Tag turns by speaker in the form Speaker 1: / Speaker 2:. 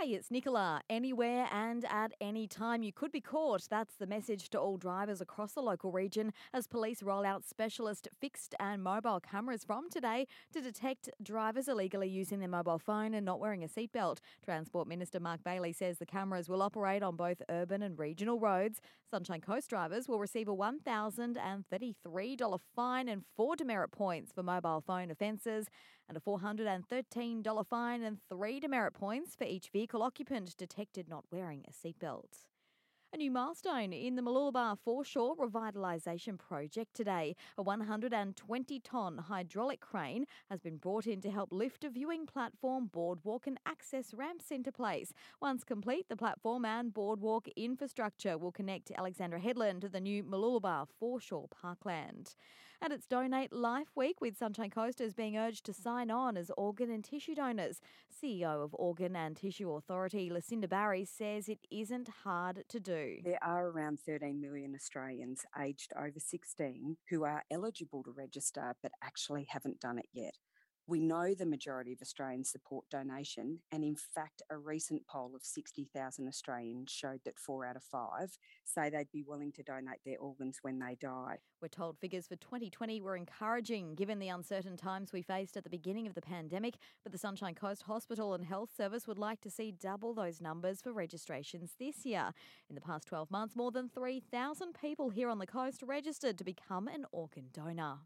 Speaker 1: Hey, it's Nicola. Anywhere and at any time you could be caught. That's the message to all drivers across the local region as police roll out specialist fixed and mobile cameras from today to detect drivers illegally using their mobile phone and not wearing a seatbelt. Transport Minister Mark Bailey says the cameras will operate on both urban and regional roads. Sunshine Coast drivers will receive a $1,033 fine and four demerit points for mobile phone offences and a $413 fine and three demerit points for each vehicle vehicle occupant detected not wearing a seatbelt. A new milestone in the Mooloolaba foreshore revitalisation project today. A 120 tonne hydraulic crane has been brought in to help lift a viewing platform, boardwalk, and access ramps into place. Once complete, the platform and boardwalk infrastructure will connect Alexandra Headland to the new Mooloolaba foreshore parkland. And it's Donate Life Week with Sunshine Coasters being urged to sign on as organ and tissue donors. CEO of Organ and Tissue Authority, Lucinda Barry, says it isn't hard to do.
Speaker 2: There are around 13 million Australians aged over 16 who are eligible to register but actually haven't done it yet. We know the majority of Australians support donation, and in fact, a recent poll of 60,000 Australians showed that four out of five say they'd be willing to donate their organs when they die.
Speaker 1: We're told figures for 2020 were encouraging given the uncertain times we faced at the beginning of the pandemic, but the Sunshine Coast Hospital and Health Service would like to see double those numbers for registrations this year. In the past 12 months, more than 3,000 people here on the coast registered to become an organ donor.